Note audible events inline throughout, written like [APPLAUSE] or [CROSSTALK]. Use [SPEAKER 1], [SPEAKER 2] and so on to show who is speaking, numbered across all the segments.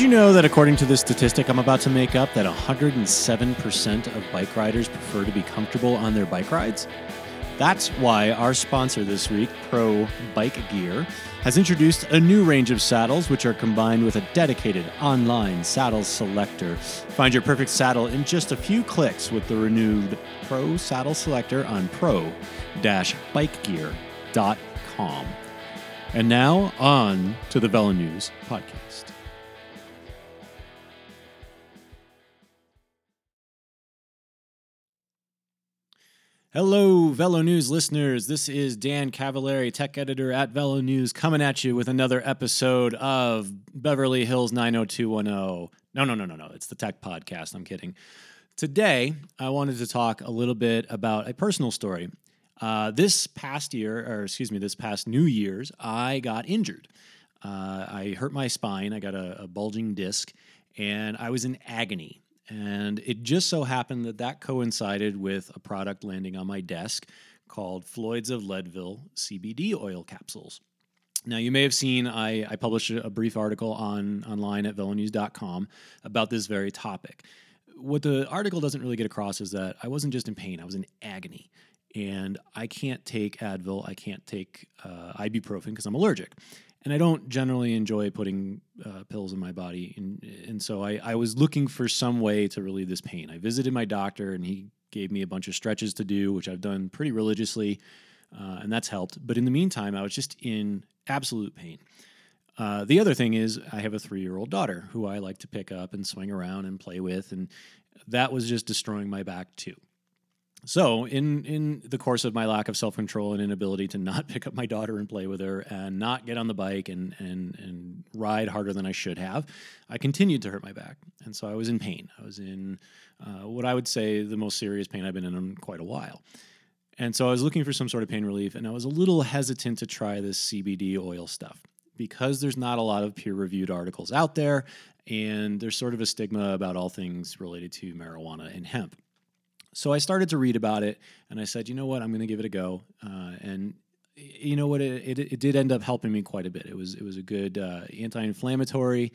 [SPEAKER 1] Did you know that according to this statistic I'm about to make up, that 107% of bike riders prefer to be comfortable on their bike rides? That's why our sponsor this week, Pro Bike Gear, has introduced a new range of saddles which are combined with a dedicated online saddle selector. Find your perfect saddle in just a few clicks with the renewed Pro Saddle Selector on pro-bikegear.com. And now on to the Velo News podcast. Hello, Velo News listeners. This is Dan Cavallari, tech editor at Velo News, coming at you with another episode of Beverly Hills 90210. No, no, no, no, no. It's the tech podcast. I'm kidding. Today, I wanted to talk a little bit about a personal story. Uh, this past year, or excuse me, this past New Year's, I got injured. Uh, I hurt my spine. I got a, a bulging disc, and I was in agony. And it just so happened that that coincided with a product landing on my desk called Floyd's of Leadville CBD oil capsules. Now, you may have seen I, I published a brief article on online at velonews.com about this very topic. What the article doesn't really get across is that I wasn't just in pain, I was in agony. And I can't take Advil, I can't take uh, ibuprofen because I'm allergic and I don't generally enjoy putting uh, pills in my body, and and so I, I was looking for some way to relieve this pain. I visited my doctor, and he gave me a bunch of stretches to do, which I've done pretty religiously, uh, and that's helped. But in the meantime, I was just in absolute pain. Uh, the other thing is, I have a three year old daughter who I like to pick up and swing around and play with, and that was just destroying my back too. So, in in the course of my lack of self control and inability to not [LAUGHS] pick up my daughter and play with her, and not get on the bike and and and ride harder than I should have, I continued to hurt my back, and so I was in pain. I was in uh, what I would say the most serious pain I've been in in quite a while. And so I was looking for some sort of pain relief, and I was a little hesitant to try this CBD oil stuff because there's not a lot of peer reviewed articles out there, and there's sort of a stigma about all things related to marijuana and hemp. So I started to read about it, and I said, you know what, I'm going to give it a go. Uh, and you know what, it, it, it, did end up helping me quite a bit. It was it was a good uh, anti-inflammatory,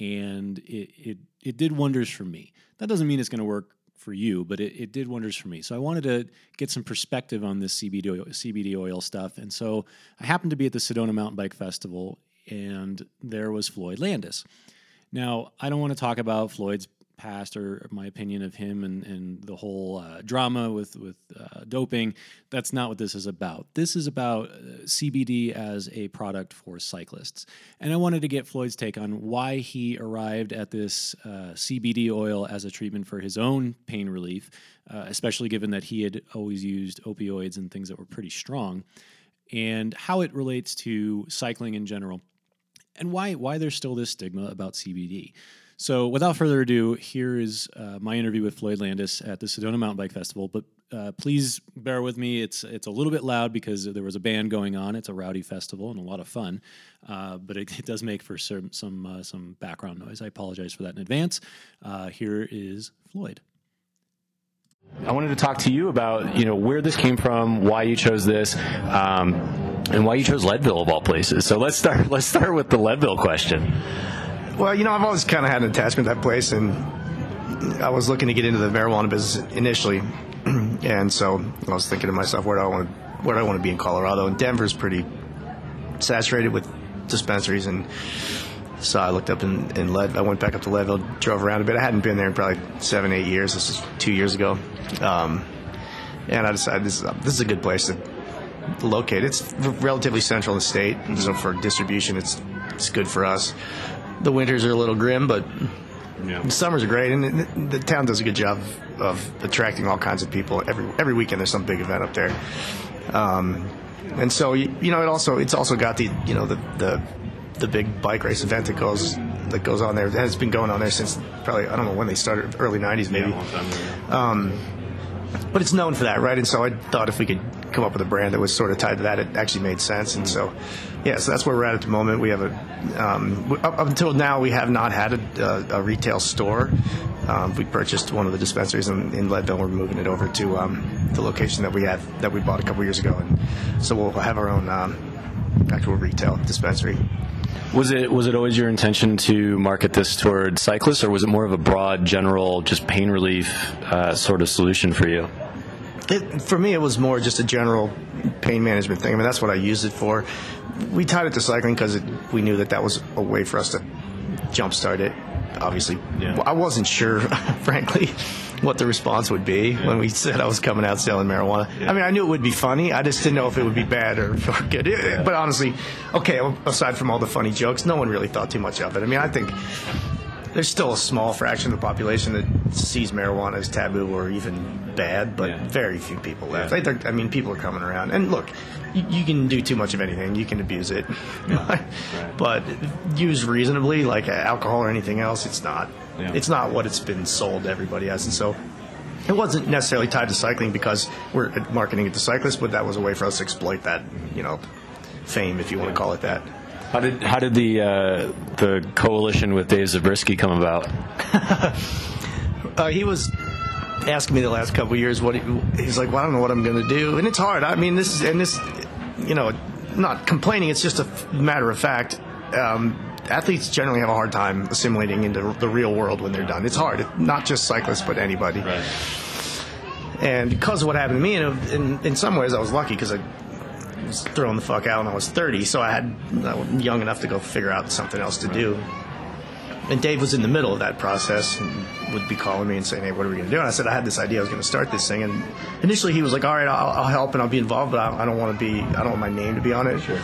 [SPEAKER 1] and it, it it did wonders for me. That doesn't mean it's going to work for you, but it, it did wonders for me. So I wanted to get some perspective on this CBD oil, CBD oil stuff, and so I happened to be at the Sedona Mountain Bike Festival, and there was Floyd Landis. Now I don't want to talk about Floyd's past or my opinion of him and, and the whole uh, drama with with uh, doping. That's not what this is about. This is about uh, CBD as a product for cyclists. And I wanted to get Floyd's take on why he arrived at this uh, CBD oil as a treatment for his own pain relief, uh, especially given that he had always used opioids and things that were pretty strong, and how it relates to cycling in general. And why, why there's still this stigma about CBD. So, without further ado, here is uh, my interview with Floyd Landis at the Sedona Mountain Bike Festival. But uh, please bear with me; it's it's a little bit loud because there was a band going on. It's a rowdy festival and a lot of fun, uh, but it, it, does make for some some uh, some background noise. I apologize for that in advance. Uh, here is Floyd.
[SPEAKER 2] I wanted to talk to you about you know where this came from, why you chose this. Um, and why you chose Leadville of all places. So let's start. [LAUGHS] Let's start with the Leadville question.
[SPEAKER 3] Well, you know, I've always kind of had an attachment to that place, and I was looking to get into the marijuana business initially, [CLEARS THROAT] and so I was thinking to myself, where do I want to, where do I want to be in Colorado? And Denver's pretty saturated with dispensaries, and so I looked up in, in Lead. I went back up to Leadville, drove around a bit. I hadn't been there in probably seven, eight years. This is two years ago, um, and I decided this is, this is a good place to locate. It's relatively central in the state, so for distribution, it's it's good for us the winters are a little grim, but yeah. the summers are great, and the, town does a good job of attracting all kinds of people. Every every weekend, there's some big event up there, um, and so you, you, know it also it's also got the you know the, the the big bike race event that goes that goes on there. It has been going on there since probably I don't know when they started, early '90s maybe. Yeah, um, but it's known for that, right? And so I thought if we could come up with a brand that was sort of tied to that, it actually made sense. And so yeah, so that's where we're at at the moment. We have a um, up, up, until now we have not had a, a, a retail store. Um, we purchased one of the dispensaries in, in Leadville. We're moving it over to um, the location that we had that we bought a couple years ago, and so we'll have our own um, actual retail dispensary.
[SPEAKER 2] Was it was it always your intention to market this toward cyclists, or was it more of a broad, general, just pain relief uh, sort of solution for you?
[SPEAKER 3] It, for me, it was more just a general pain management thing. I mean, that's what I used it for. We tied it to cycling because we knew that that was a way for us to jumpstart it. Obviously,
[SPEAKER 2] Yeah.
[SPEAKER 3] I wasn't sure, [LAUGHS] frankly, what the response would be when we said I was coming out selling marijuana. I mean, I knew it would be funny. I just didn't know if it would be bad or, [LAUGHS] or good. It- But honestly, okay, aside from all the funny jokes, no one really thought too much of it. I mean, I think there's still a small fraction of the population that sees marijuana as taboo or even bad, but
[SPEAKER 2] Yeah.
[SPEAKER 3] very few people left.
[SPEAKER 2] Yeah.
[SPEAKER 3] I, think- I mean, people are coming around. And look, you, you can do too much of anything. You can abuse it. [LAUGHS] but used reasonably, like alcohol or anything else, it's not.
[SPEAKER 2] Yeah.
[SPEAKER 3] It's not what it's been sold to everybody as. And so it wasn't necessarily tied to cycling because we're marketing it to cyclists, but that was a way for us to exploit that, you know, fame, if you want to call it that.
[SPEAKER 2] How did how did the uh, the coalition with Dave Zabriskie come about? [LAUGHS]
[SPEAKER 3] uh, he was asking me the last couple of years what he, he's like. Well, I don't know what I'm going to do, and it's hard. I mean, this is and this, you know, not complaining. It's just a f- matter of fact. Um, athletes generally have a hard time assimilating into the real world when they're done. It's hard, not just cyclists, but anybody. And because of what happened to me, in, in, in some ways, I was lucky because I was thrown the fuck out when I was 30, so I had I was young enough to go figure out something else to do. And Dave was in the middle of that process and would be calling me and saying, "Hey, what are we going to do?" And I said, "I had this idea. I was going to start this thing." And initially, he was like, "All right, I'll, I'll help and I'll be involved, but I, I don't want to be. I don't want my name to be on it." Sure.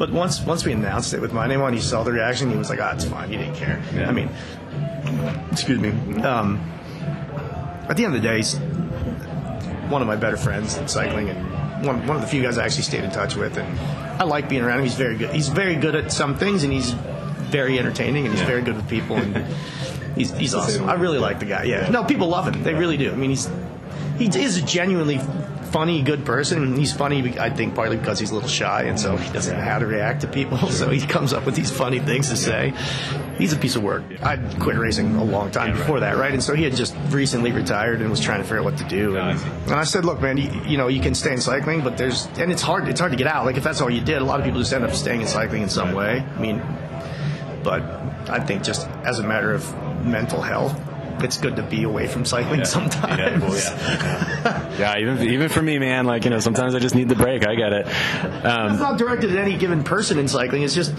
[SPEAKER 3] But once once we announced it with my name on, he saw the reaction. He was like, "Ah, it's fine." He didn't care.
[SPEAKER 2] Yeah.
[SPEAKER 3] I mean, excuse me. Um, at the end of the day, he's one of my better friends in cycling and one, one of the few guys I actually stayed in touch with. And I like being around him. He's very good. He's very good at some things, and he's very entertaining, and he's
[SPEAKER 2] Yeah.
[SPEAKER 3] very good with people. And [LAUGHS] he's, he's awesome. I really like the guy. Yeah. No, people love him. They really do. I mean, he's he is a genuinely funny, good person. He's funny, I think, partly because he's a little shy, and so he doesn't know how to react to people. [LAUGHS] So he comes up with these funny things to say. He's a piece of work. I'd quit racing a long time before that, right? And so he had just recently retired and was trying to figure out what to do.
[SPEAKER 2] I
[SPEAKER 3] And,
[SPEAKER 2] see.
[SPEAKER 3] and I said, look, man, you, you know, you can stay in cycling, but there's, and it's hard, it's hard to get out. Like if that's all you did, a lot of people just end up staying in cycling in some way. I mean, but I think just as a matter of mental health, it's good to be away from cycling sometimes.
[SPEAKER 2] Yeah, well, yeah. yeah, even even for me, man. Like you know, sometimes I just need the break. I get it. Um,
[SPEAKER 3] It's not directed at any given person in cycling. It's just,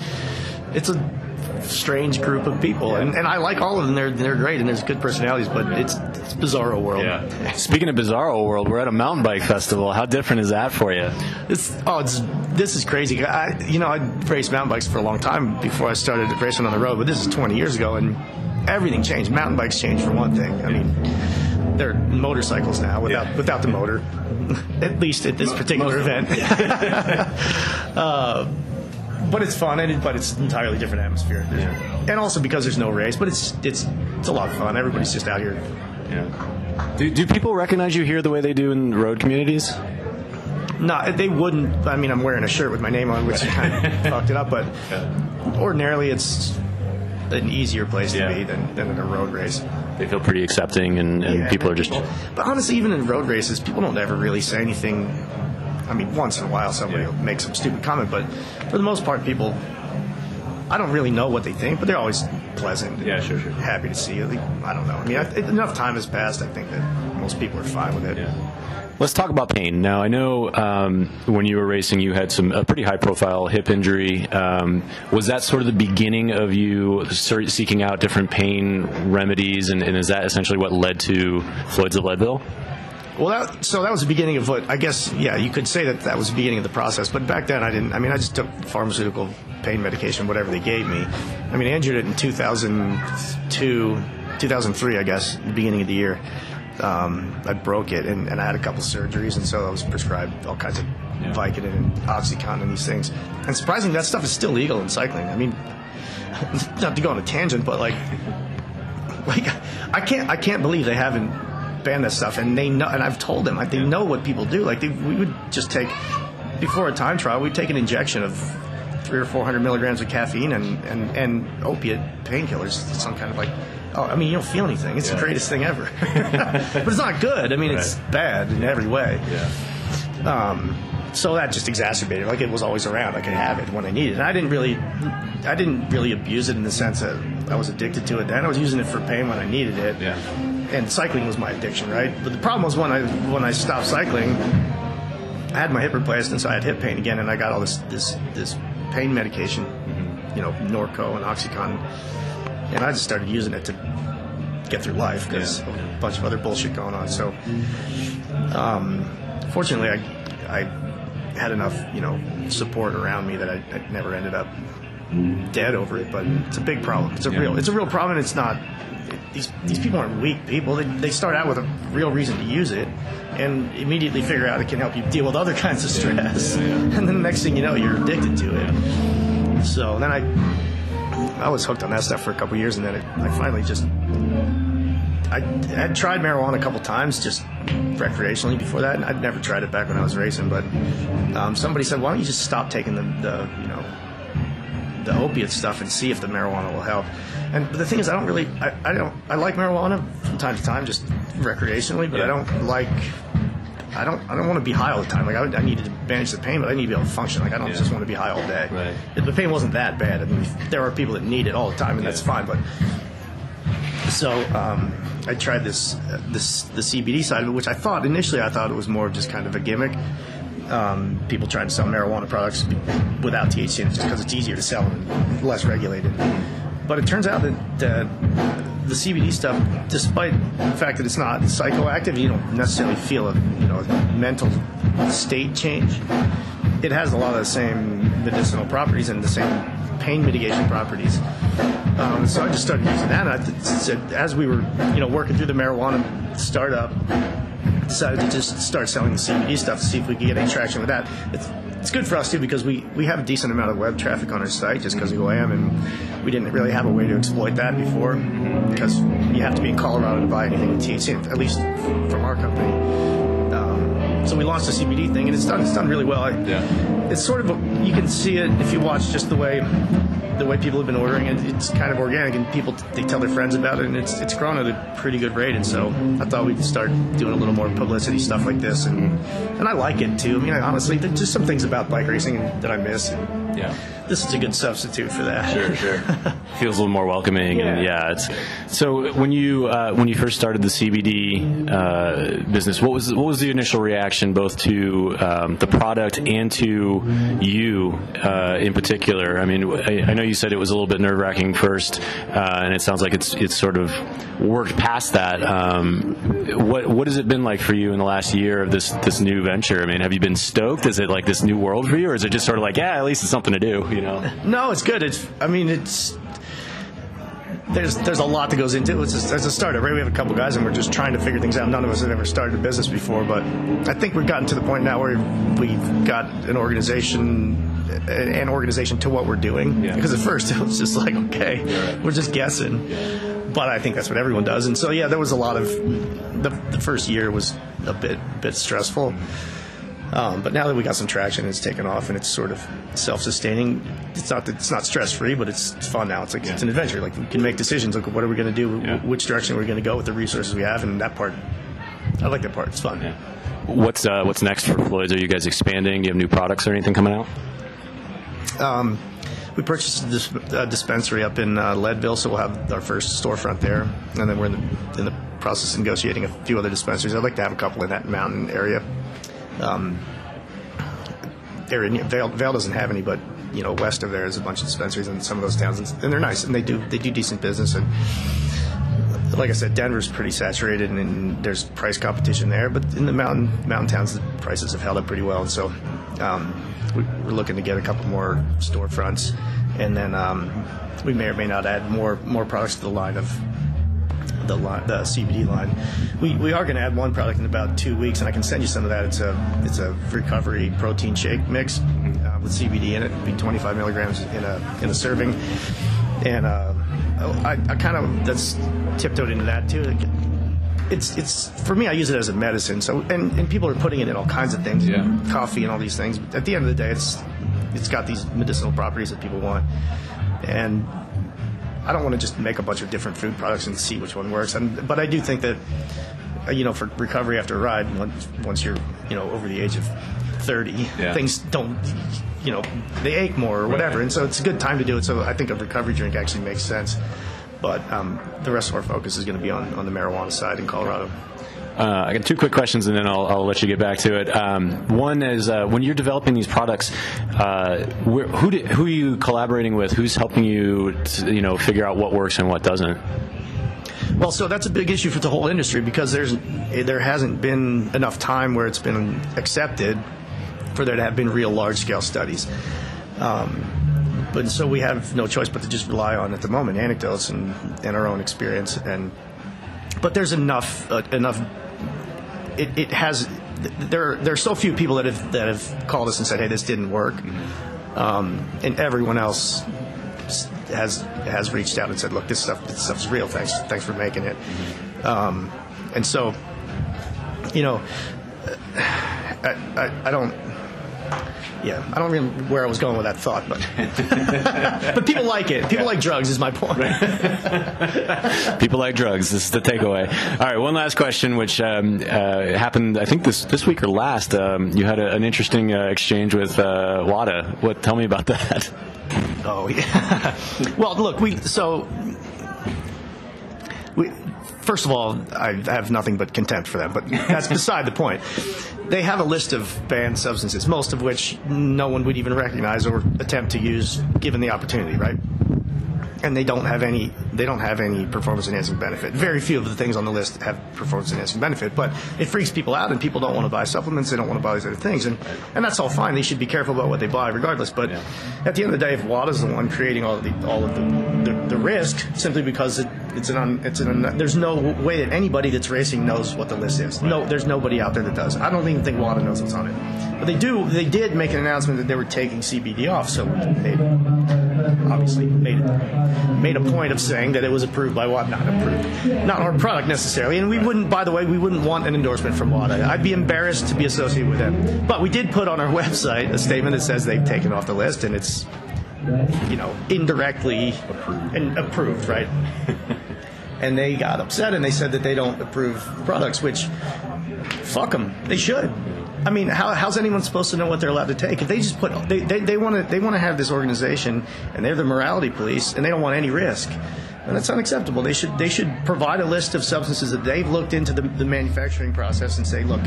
[SPEAKER 3] it's a strange group of people, and, and I like all of them. They're they're great, and there's good personalities, but it's it's bizarro world.
[SPEAKER 2] yeah. [LAUGHS] Speaking of bizarro world, we're at a mountain bike festival. How different is that for you?
[SPEAKER 3] This oh, it's this is crazy. I you know I raced mountain bikes for a long time before I started racing on the road, but this is 20 years ago, and everything changed. Mountain bikes changed for one thing. I mean, they're motorcycles now without
[SPEAKER 2] Yeah.
[SPEAKER 3] without the motor, [LAUGHS] at least at this particular event. [LAUGHS] uh, but it's fun, and it, but it's an entirely different atmosphere. And also because there's no race, but it's it's it's a lot of fun. Everybody's just out here
[SPEAKER 2] Yeah. Do, do people recognize you here the way they do in road communities?
[SPEAKER 3] No, they wouldn't. I mean, I'm wearing a shirt with my name on, which kind of fucked it up. But [LAUGHS] ordinarily, it's an easier place
[SPEAKER 2] Yeah.
[SPEAKER 3] to be than, than in a road race.
[SPEAKER 2] They feel pretty accepting, and, and
[SPEAKER 3] Yeah,
[SPEAKER 2] people are just.
[SPEAKER 3] But honestly, even in road races, people don't ever really say anything. I mean, once in a while, somebody
[SPEAKER 2] Yeah.
[SPEAKER 3] will make some stupid comment, but for the most part, people. I don't really know what they think, but they're always pleasant. and
[SPEAKER 2] Yeah, sure, sure.
[SPEAKER 3] Happy to see you. I don't know. I mean, I, enough time has passed. I think that most people are fine with it.
[SPEAKER 2] Let's talk about pain. Now, I know um, when you were racing, you had some a pretty high profile hip injury. Um, was that sort of the beginning of you seeking out different pain remedies, and, and is that essentially what led to Floyd's of Leadville?
[SPEAKER 3] Well, that, so that was the beginning of what I guess. Yeah, you could say that that was the beginning of the process. But back then, I didn't. I mean, I just took pharmaceutical pain medication, whatever they gave me. I mean, I injured it in 2002, 2003, I guess, the beginning of the year. Um, I broke it, and, and I had a couple surgeries, and so I was prescribed all kinds of Vicodin and OxyContin and these things. And surprisingly, that stuff is still legal in cycling. I mean, [LAUGHS] not to go on a tangent, but like like I can't I can't believe they haven't banned that stuff and they know and I've told them like they know what people do like they, we would just take before a time trial we'd take an injection of three or four hundred milligrams of caffeine and and, and opiate painkillers some kind of like oh I mean you don't feel anything it's the greatest thing ever [LAUGHS] but it's not good I mean it's bad in every way Yeah. um, so that just exacerbated. Like it was always around. I could have it when I needed it. And I didn't really, I didn't really abuse it in the sense that I was addicted to it. Then I was using it for pain when I needed it.
[SPEAKER 2] Yeah.
[SPEAKER 3] And cycling was my addiction, right? But the problem was when I when I stopped cycling, I had my hip replaced, and so I had hip pain again, and I got all this this this pain medication, you know, Norco and OxyContin, and I just started using it to get through life because
[SPEAKER 2] Yeah.
[SPEAKER 3] a bunch of other bullshit going on. So, um, fortunately, I I had enough you know support around me that I, I never ended up dead over it. But it's a big problem. It's a
[SPEAKER 2] Yeah.
[SPEAKER 3] real it's a real problem. And it's not. These, these people aren't weak people. They, they start out with a real reason to use it and immediately figure out it can help you deal with other [LAUGHS] kinds of stress.
[SPEAKER 2] yeah, yeah.
[SPEAKER 3] And then the next thing you know, you're addicted to it. So then I I was hooked on that stuff for a couple years, and then it, I finally just I had tried marijuana a couple times just recreationally before that, and I'd never tried it back when I was racing. But um, somebody said, "Why don't you just stop taking the, the you know the opiate stuff and see if the marijuana will help?" And but the thing is, I don't really I, I don't I like marijuana from time to time just recreationally, but I don't like. I don't. I don't want to be high all the time. Like I, I need to manage the pain, but I need to be able to function. Like I don't
[SPEAKER 2] Yeah.
[SPEAKER 3] just want to be high all day.
[SPEAKER 2] Right.
[SPEAKER 3] If the pain wasn't that bad. I mean, there are people that need it all the time, and that's fine. But so um, I tried this uh, this the CBD side of it, which I thought initially I thought it was more of just kind of a gimmick. Um, people trying to sell marijuana products without THC in it just because it's easier to sell and less regulated. But it turns out that uh, the CBD stuff, despite the fact that it's not psychoactive, you don't necessarily feel a you know mental state change. It has a lot of the same medicinal properties and the same pain mitigation properties. Um, so I just started using that. And I as we were, you know, working through the marijuana startup, decided to just start selling the CBD stuff to see if we could get any traction with that. It's, it's good for us too because we, we have a decent amount of web traffic on our site just because of who I am, and we didn't really have a way to exploit that before because you have to be in Colorado to buy anything with THC, at least from our company. Um, so we launched the CBD thing, and it's done. It's done really well. I,
[SPEAKER 2] Yeah.
[SPEAKER 3] It's sort of a, you can see it if you watch just the way the way people have been ordering it. It's kind of organic, and people they tell their friends about it, and it's it's grown at a pretty good rate. And so I thought we'd start doing a little more publicity stuff like this, and and I like it too. I mean, I, honestly, there's just some things about bike racing that I miss. And
[SPEAKER 2] Yeah.
[SPEAKER 3] this is a good substitute for that.
[SPEAKER 2] Sure, sure. [LAUGHS] Feels a little more welcoming, and
[SPEAKER 3] Yeah.
[SPEAKER 2] yeah. It's so when you uh, when you first started the CBD uh, business, what was what was the initial reaction both to um, the product and to you uh, in particular? I mean, I, I know you said it was a little bit nerve wracking first, uh, and it sounds like it's it's sort of worked past that. Um, what what has it been like for you in the last year of this this new venture? I mean, have you been stoked? Is it like this new world for you, or is it just sort of like, yeah, at least it's something to do, you know?
[SPEAKER 3] No, it's good. It's I mean it's there's there's a lot that goes into it. It's a, it's a startup, right? We have a couple guys and we're just trying to figure things out. None of us have ever started a business before, but I think we've gotten to the point now where we've got an organization an organization to what we're doing.
[SPEAKER 2] Yeah.
[SPEAKER 3] Because at first [LAUGHS] it was just like, okay, we're just guessing. But I think that's what everyone does. And so yeah, there was a lot of the, the first year was a bit bit stressful. Um, but now that we got some traction, it's taken off and it's sort of self-sustaining. It's not that it's not stress-free, but it's, it's fun now. It's like it's an adventure. Like we can make decisions. Like what are we going to do?
[SPEAKER 2] Yeah.
[SPEAKER 3] Which direction are we going to go with the resources we have? And that part, I like that part. It's fun.
[SPEAKER 2] What's uh, what's next for Floyd's? Are you guys expanding? Do you have new products or anything coming out?
[SPEAKER 3] We purchased this uh, dispensary up in uh, Leadville, so we'll have our first storefront there, and then we're in the, in the process of negotiating a few other dispensaries. I'd like to have a couple in that mountain area. Um, area Vail, Vail doesn't have any, but you know, west of there is a bunch of dispensaries in some of those towns, and, and they're nice, and they do they do decent business. And like I said, Denver's pretty saturated, and, and there's price competition there. But in the mountain mountain towns, the prices have held up pretty well, and so um, we, we're looking to get a couple more storefronts, and then um, we may or may not add more more products to the line of the line, the CBD line. We, we are going to add one product in about two weeks, and I can send you some of that. It's a it's a recovery protein shake mix uh, with CBD in it, It'd be 25 milligrams in a in a serving, and uh, I, I kind of that's tiptoed into that too. It's it's for me. I use it as a medicine. So and, and people are putting it in all kinds of things,
[SPEAKER 2] Yeah.
[SPEAKER 3] coffee and all these things. But at the end of the day, it's it's got these medicinal properties that people want, and I don't want to just make a bunch of different food products and see which one works. And, but I do think that, uh, you know, for recovery after a ride, once, once you're, you know, over the age of 30,
[SPEAKER 2] Yeah.
[SPEAKER 3] things don't, you know, they ache more or whatever.
[SPEAKER 2] Right.
[SPEAKER 3] And so it's a good time to do it. So I think a recovery drink actually makes sense. But um, the rest of our focus is going to be on, on the marijuana side in Colorado.
[SPEAKER 2] Uh, I got two quick questions, and then I'll, I'll let you get back to it. Um, one is uh, when you're developing these products, uh, where, who do, who are you collaborating with? Who's helping you, to, you know, figure out what works and what doesn't?
[SPEAKER 3] Well, so that's a big issue for the whole industry because there's there hasn't been enough time where it's been accepted for there to have been real large scale studies. Um, but so we have no choice but to just rely on at the moment anecdotes and, and our own experience and but there's enough uh, enough it, it has there there are so few people that have that have called us and said hey this didn't work um, and everyone else has has reached out and said, "Look, this stuff this stuff's real. Thanks thanks for making it." Um, and so, you know, I, I, I don't. Yeah, I don't remember where I was going with that thought, but [LAUGHS] but people like it. People like drugs, is my point. [LAUGHS]
[SPEAKER 2] People like drugs. This is the takeaway. All right, one last question, which um, uh, happened, I think this this week or last. Um, you had a, an interesting uh, exchange with uh, WADA. What? Tell me about that.
[SPEAKER 3] Oh yeah. [LAUGHS] well, look, we so we first of all, I have nothing but contempt for them, but that's beside the point. They have a list of banned substances, most of which no one would even recognize or attempt to use given the opportunity, right? And they don't have any they don't have any performance enhancing benefit. Very few of the things on the list have performance enhancing benefit, but it freaks people out and people don't want to buy supplements, they don't want to buy these other things. And and that's all fine. They should be careful about what they buy regardless. But at the end of the day, if WADA's the one creating all of the all of the, the, the risk simply because it, it's an un, it's an un, there's no way that anybody that's racing knows what the list is. No, there's nobody out there that does. I don't even think WADA knows what's on it. But they do. They did make an announcement that they were taking CBD off, so they obviously made made a point of saying that it was approved by WADA, not approved, not our product necessarily. And we wouldn't, by the way, we wouldn't want an endorsement from WADA. I'd be embarrassed to be associated with them. But we did put on our [LAUGHS] website a statement that says they've taken off the list, and it's you know indirectly approved and approved, right? [LAUGHS] and they got upset and they said that they don't approve products, which fuck them, they should. I mean, how, how's anyone supposed to know what they're allowed to take if they just put they they, want to they want to have this organization and they're the morality police and they don't want any risk. That's unacceptable. They should they should provide a list of substances that they've looked into the, the manufacturing process and say, look,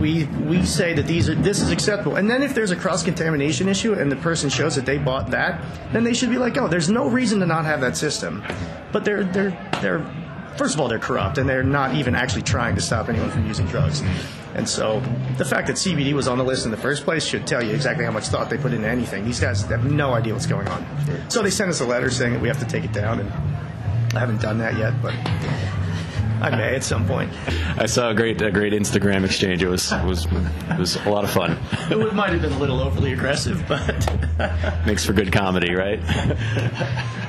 [SPEAKER 3] we we say that these are this is acceptable. And then if there's a cross contamination issue and the person shows that they bought that, then they should be like, oh, there's no reason to not have that system. But they're they're they're first of all they're corrupt and they're not even actually trying to stop anyone from using drugs. And so the fact that CBD was on the list in the first place should tell you exactly how much thought they put into anything. These guys have no idea what's going on. So they sent us a letter saying that we have to take it down, and I haven't done that yet, but I may at some point.
[SPEAKER 2] I saw a great a great Instagram exchange. It was was it was a lot of fun.
[SPEAKER 3] It might have been a little overly aggressive, but [LAUGHS]
[SPEAKER 2] Makes for good comedy, right?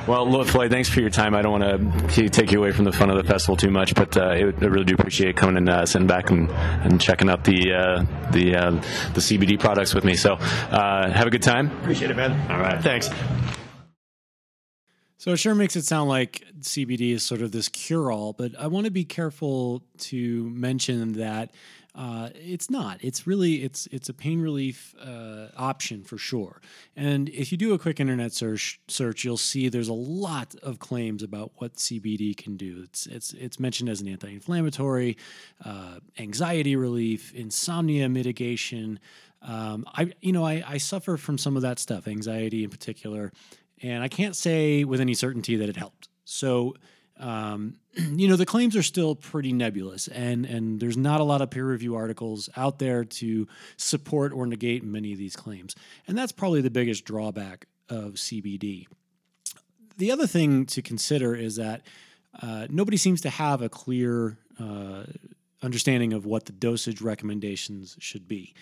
[SPEAKER 2] well, look, Floyd, thanks for your time. I don't want to take you away from the fun of the festival too much, but uh, I really do appreciate coming and uh, sitting back and, and checking out the uh, the uh, the CBD products with me. So, uh, have a good time.
[SPEAKER 3] appreciate it, man.
[SPEAKER 2] All right.
[SPEAKER 3] Thanks.
[SPEAKER 1] So it sure makes it sound like CBD is sort of this cure all, but I want to be careful to mention that uh, it's not. It's really it's it's a pain relief uh, option for sure. And if you do a quick internet search, search you'll see there's a lot of claims about what CBD can do. It's it's it's mentioned as an anti-inflammatory, uh, anxiety relief, insomnia mitigation. Um, I you know I, I suffer from some of that stuff, anxiety in particular, and I can't say with any certainty that it helped. So um, [CLEARS THROAT] you know the claims are still pretty nebulous and and there's not a lot of peer review articles out there to support or negate many of these claims. And that's probably the biggest drawback of cbd the other thing to consider is that uh, nobody seems to have a clear uh, understanding of what the dosage recommendations should be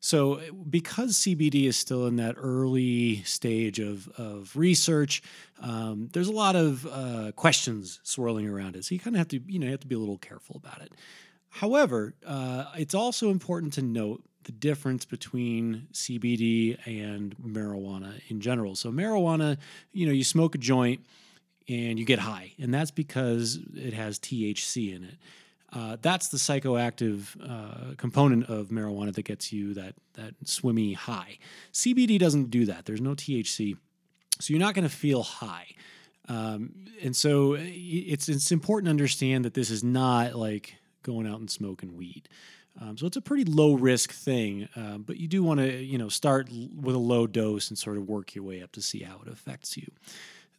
[SPEAKER 1] so, because CBD is still in that early stage of, of research, um, there's a lot of uh, questions swirling around it. So you kind of have to, you know, you have to be a little careful about it. However, uh, it's also important to note the difference between CBD and marijuana in general. So, marijuana, you know, you smoke a joint and you get high, and that's because it has THC in it. Uh, that's the psychoactive uh, component of marijuana that gets you that that swimmy high. CBD doesn't do that. There's no THC, so you're not going to feel high. Um, and so it's it's important to understand that this is not like going out and smoking weed. Um, so it's a pretty low risk thing, um, but you do want to you know start with a low dose and sort of work your way up to see how it affects you.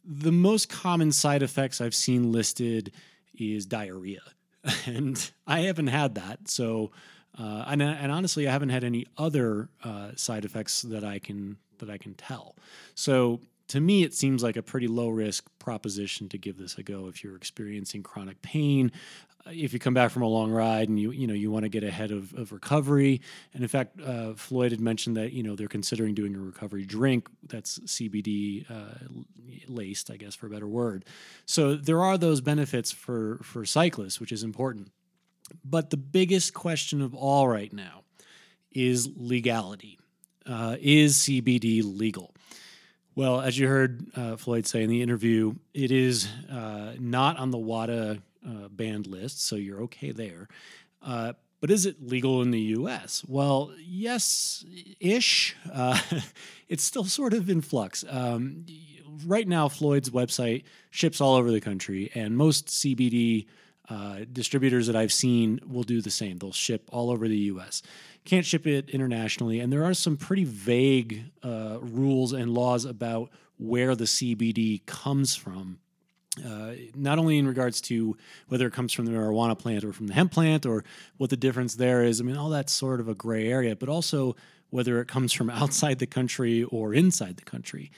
[SPEAKER 1] The most common side effects I've seen listed is diarrhea, [LAUGHS] and I haven't had that. So, uh, and, and honestly, I haven't had any other uh, side effects that I can that I can tell. So to me, it seems like a pretty low risk proposition to give this a go if you're experiencing chronic pain. Uh, if you come back from a long ride and you you know you want to get ahead of, of recovery, and in fact, uh, Floyd had mentioned that you know they're considering doing a recovery drink that's CBD uh, laced, I guess for a better word. So there are those benefits for for cyclists, which is important. But the biggest question of all right now is legality. Uh, is CBD legal? Well, as you heard uh, Floyd say in the interview, it is uh, not on the WADA uh, banned list, so you're okay there. Uh, but is it legal in the U.S.? Well, yes, ish. Uh, [LAUGHS] it's still sort of in flux. Um, right now, Floyd's website ships all over the country, and most CBD uh, distributors that I've seen will do the same. They'll ship all over the U.S can't ship it internationally. And there are some pretty vague uh, rules and laws about where the CBD comes from. Uh, not only in regards to whether it comes from the marijuana plant or from the hemp plant or what the difference there is. I mean, all that's sort of a gray area, but also whether it comes from [LAUGHS] outside the country or inside the country.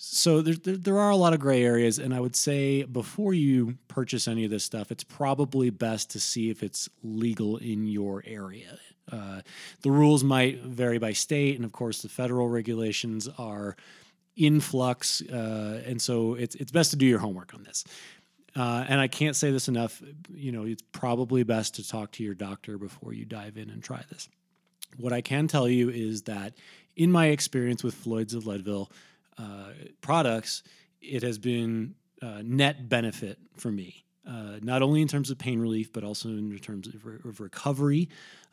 [SPEAKER 1] So there, there, there, are a lot of gray areas, and I would say before you purchase any of this stuff, it's probably best to see if it's legal in your area. Uh, the rules might vary by state, and of course, the federal regulations are in flux, uh, and so it's it's best to do your homework on this. Uh, and I can't say this enough. You know, it's probably best to talk to your doctor before you dive in and try this. What I can tell you is that, in my experience with Floyd's of Leadville uh, products, it has been uh, net benefit for me. Uh, not only in terms of pain relief, but also in terms of, re- of recovery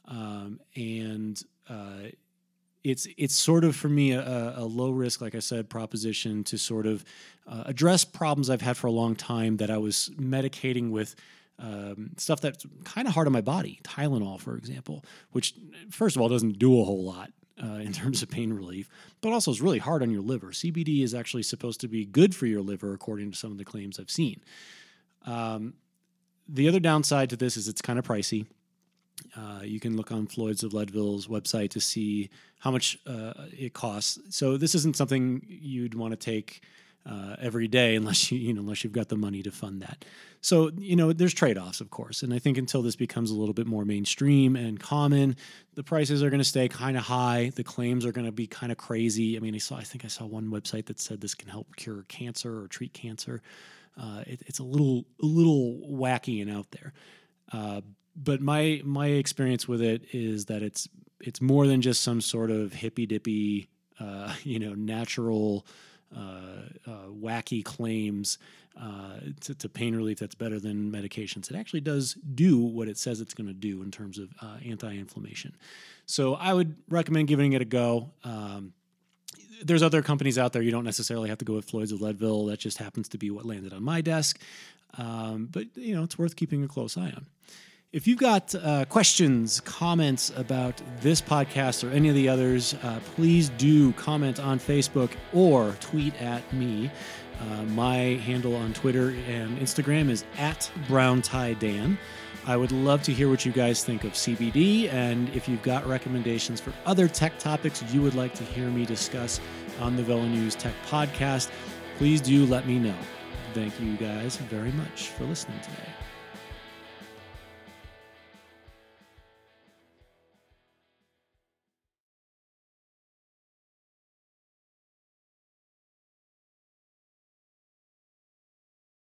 [SPEAKER 1] um, and uh, it's it's sort of for me a, a, low risk, like I said, proposition to sort of uh, address problems I've had for a long time that I was medicating with. Um, stuff that's kind of hard on my body, Tylenol, for example, which first of all doesn't do a whole lot uh, in [LAUGHS] terms of pain relief, but also is really hard on your liver. CBD is actually supposed to be good for your liver, according to some of the claims I've seen. Um, the other downside to this is it's kind of pricey. Uh, you can look on Floyd's of Leadville's website to see how much uh, it costs. So this isn't something you'd want to take uh, every day unless you you know unless you've got the money to fund that. So you know there's trade offs, of course, and I think until this becomes a little bit more mainstream and common, the prices are going to stay kind of high. The claims are going to be kind of crazy. I mean, I saw I think I saw one website that said this can help cure cancer or treat cancer. Uh, it, it's a little a little wacky and out there. Uh, but my my experience with it is that it's it's more than just some sort of hippy dippy, uh, [LAUGHS] you know, natural, wacky claims uh, to, to, pain relief that's better than medications. It actually does do what it says it's going to do in terms of uh, anti-inflammation. So I would recommend giving it a go. Um, there's other companies out there. You don't necessarily have to go with Floyd's of Leadville. That just happens to be what landed on my desk. Um, but you know, it's worth keeping a close eye on. If you've got uh, questions, comments about this podcast or any of the others, uh, please do comment on Facebook or tweet at me. Uh, my handle on Twitter and Instagram is at Brown Tie Dan. I would love to hear what you guys think of CBD, and if you've got recommendations for other tech topics you would like to hear me discuss on the Velo News Tech Podcast, please do let me know. Thank you guys very much for listening today.